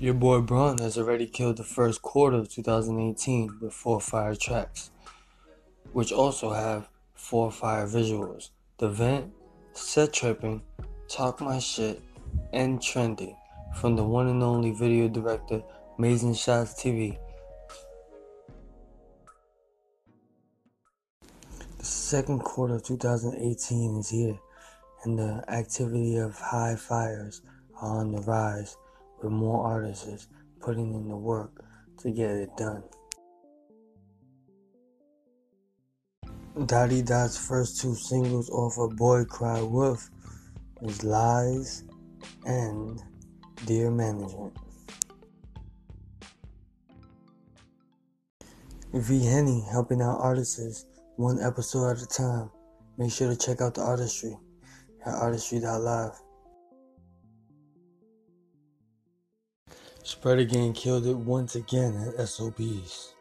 Your boy Braun has already killed the first quarter of 2018 with four fire tracks, which also have four fire visuals. The Vent, Set Tripping, Talk My Shit, and Trending from the one and only video director Amazing Shots TV. The second quarter of 2018 is here, and the activity of high fires are on the rise with more artists putting in the work to get it done. Dottie Dot's first two singles off of Boy Cry Wolf was Lies and Dear Management. V Henny helping out artists one episode at a time. Make sure to check out the artistry at artistry.live. Spreader again killed it once again at SOBs.